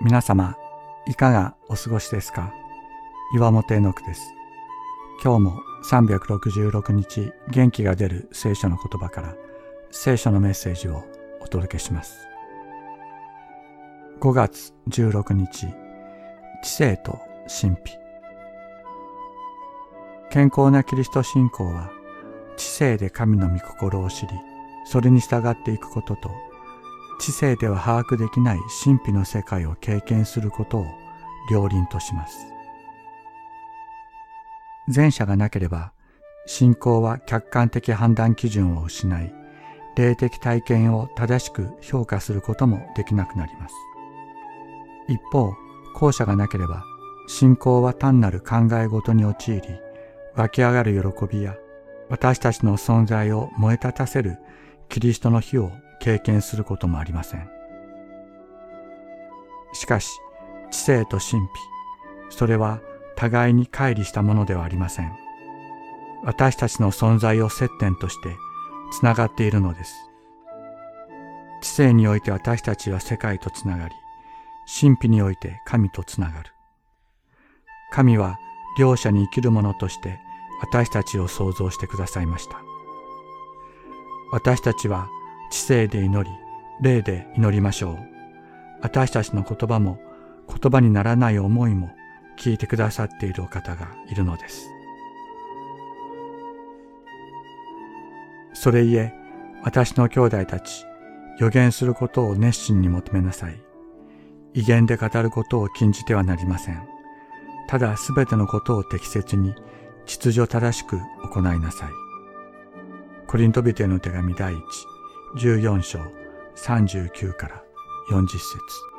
皆様、いかがお過ごしですか？岩本絵の句です。今日も366日元気が出る聖書の言葉から聖書のメッセージをお届けします。5月16日、知性と神秘。健康なキリスト信仰は知性で神の御心を知り、それに従っていくことと知性では把握できない神秘の世界を経験することを両輪とします。前者がなければ信仰は客観的判断基準を失い、霊的体験を正しく評価することもできなくなります。一方、後者がなければ信仰は単なる考え事に陥り、湧き上がる喜びや私たちの存在を燃え立たせるキリストの火を経験することもありません。しかし、知性と神秘、それは互いに乖離したものではありません。私たちの存在を接点としてつながっているのです。知性において私たちは世界とつながり、神秘において神とつながる。神は両者に生きる者として私たちを創造してくださいました。私たちは知性で祈り、霊で祈りましょう。私たちの言葉も言葉にならない思いも聞いてくださっているお方がいるのです。それゆえ、私の兄弟たち、予言することを熱心に求めなさい。威厳で語ることを禁じてはなりません。ただすべてのことを適切に、秩序正しく行いなさい。コリントビテの手紙第一、14章39から40節。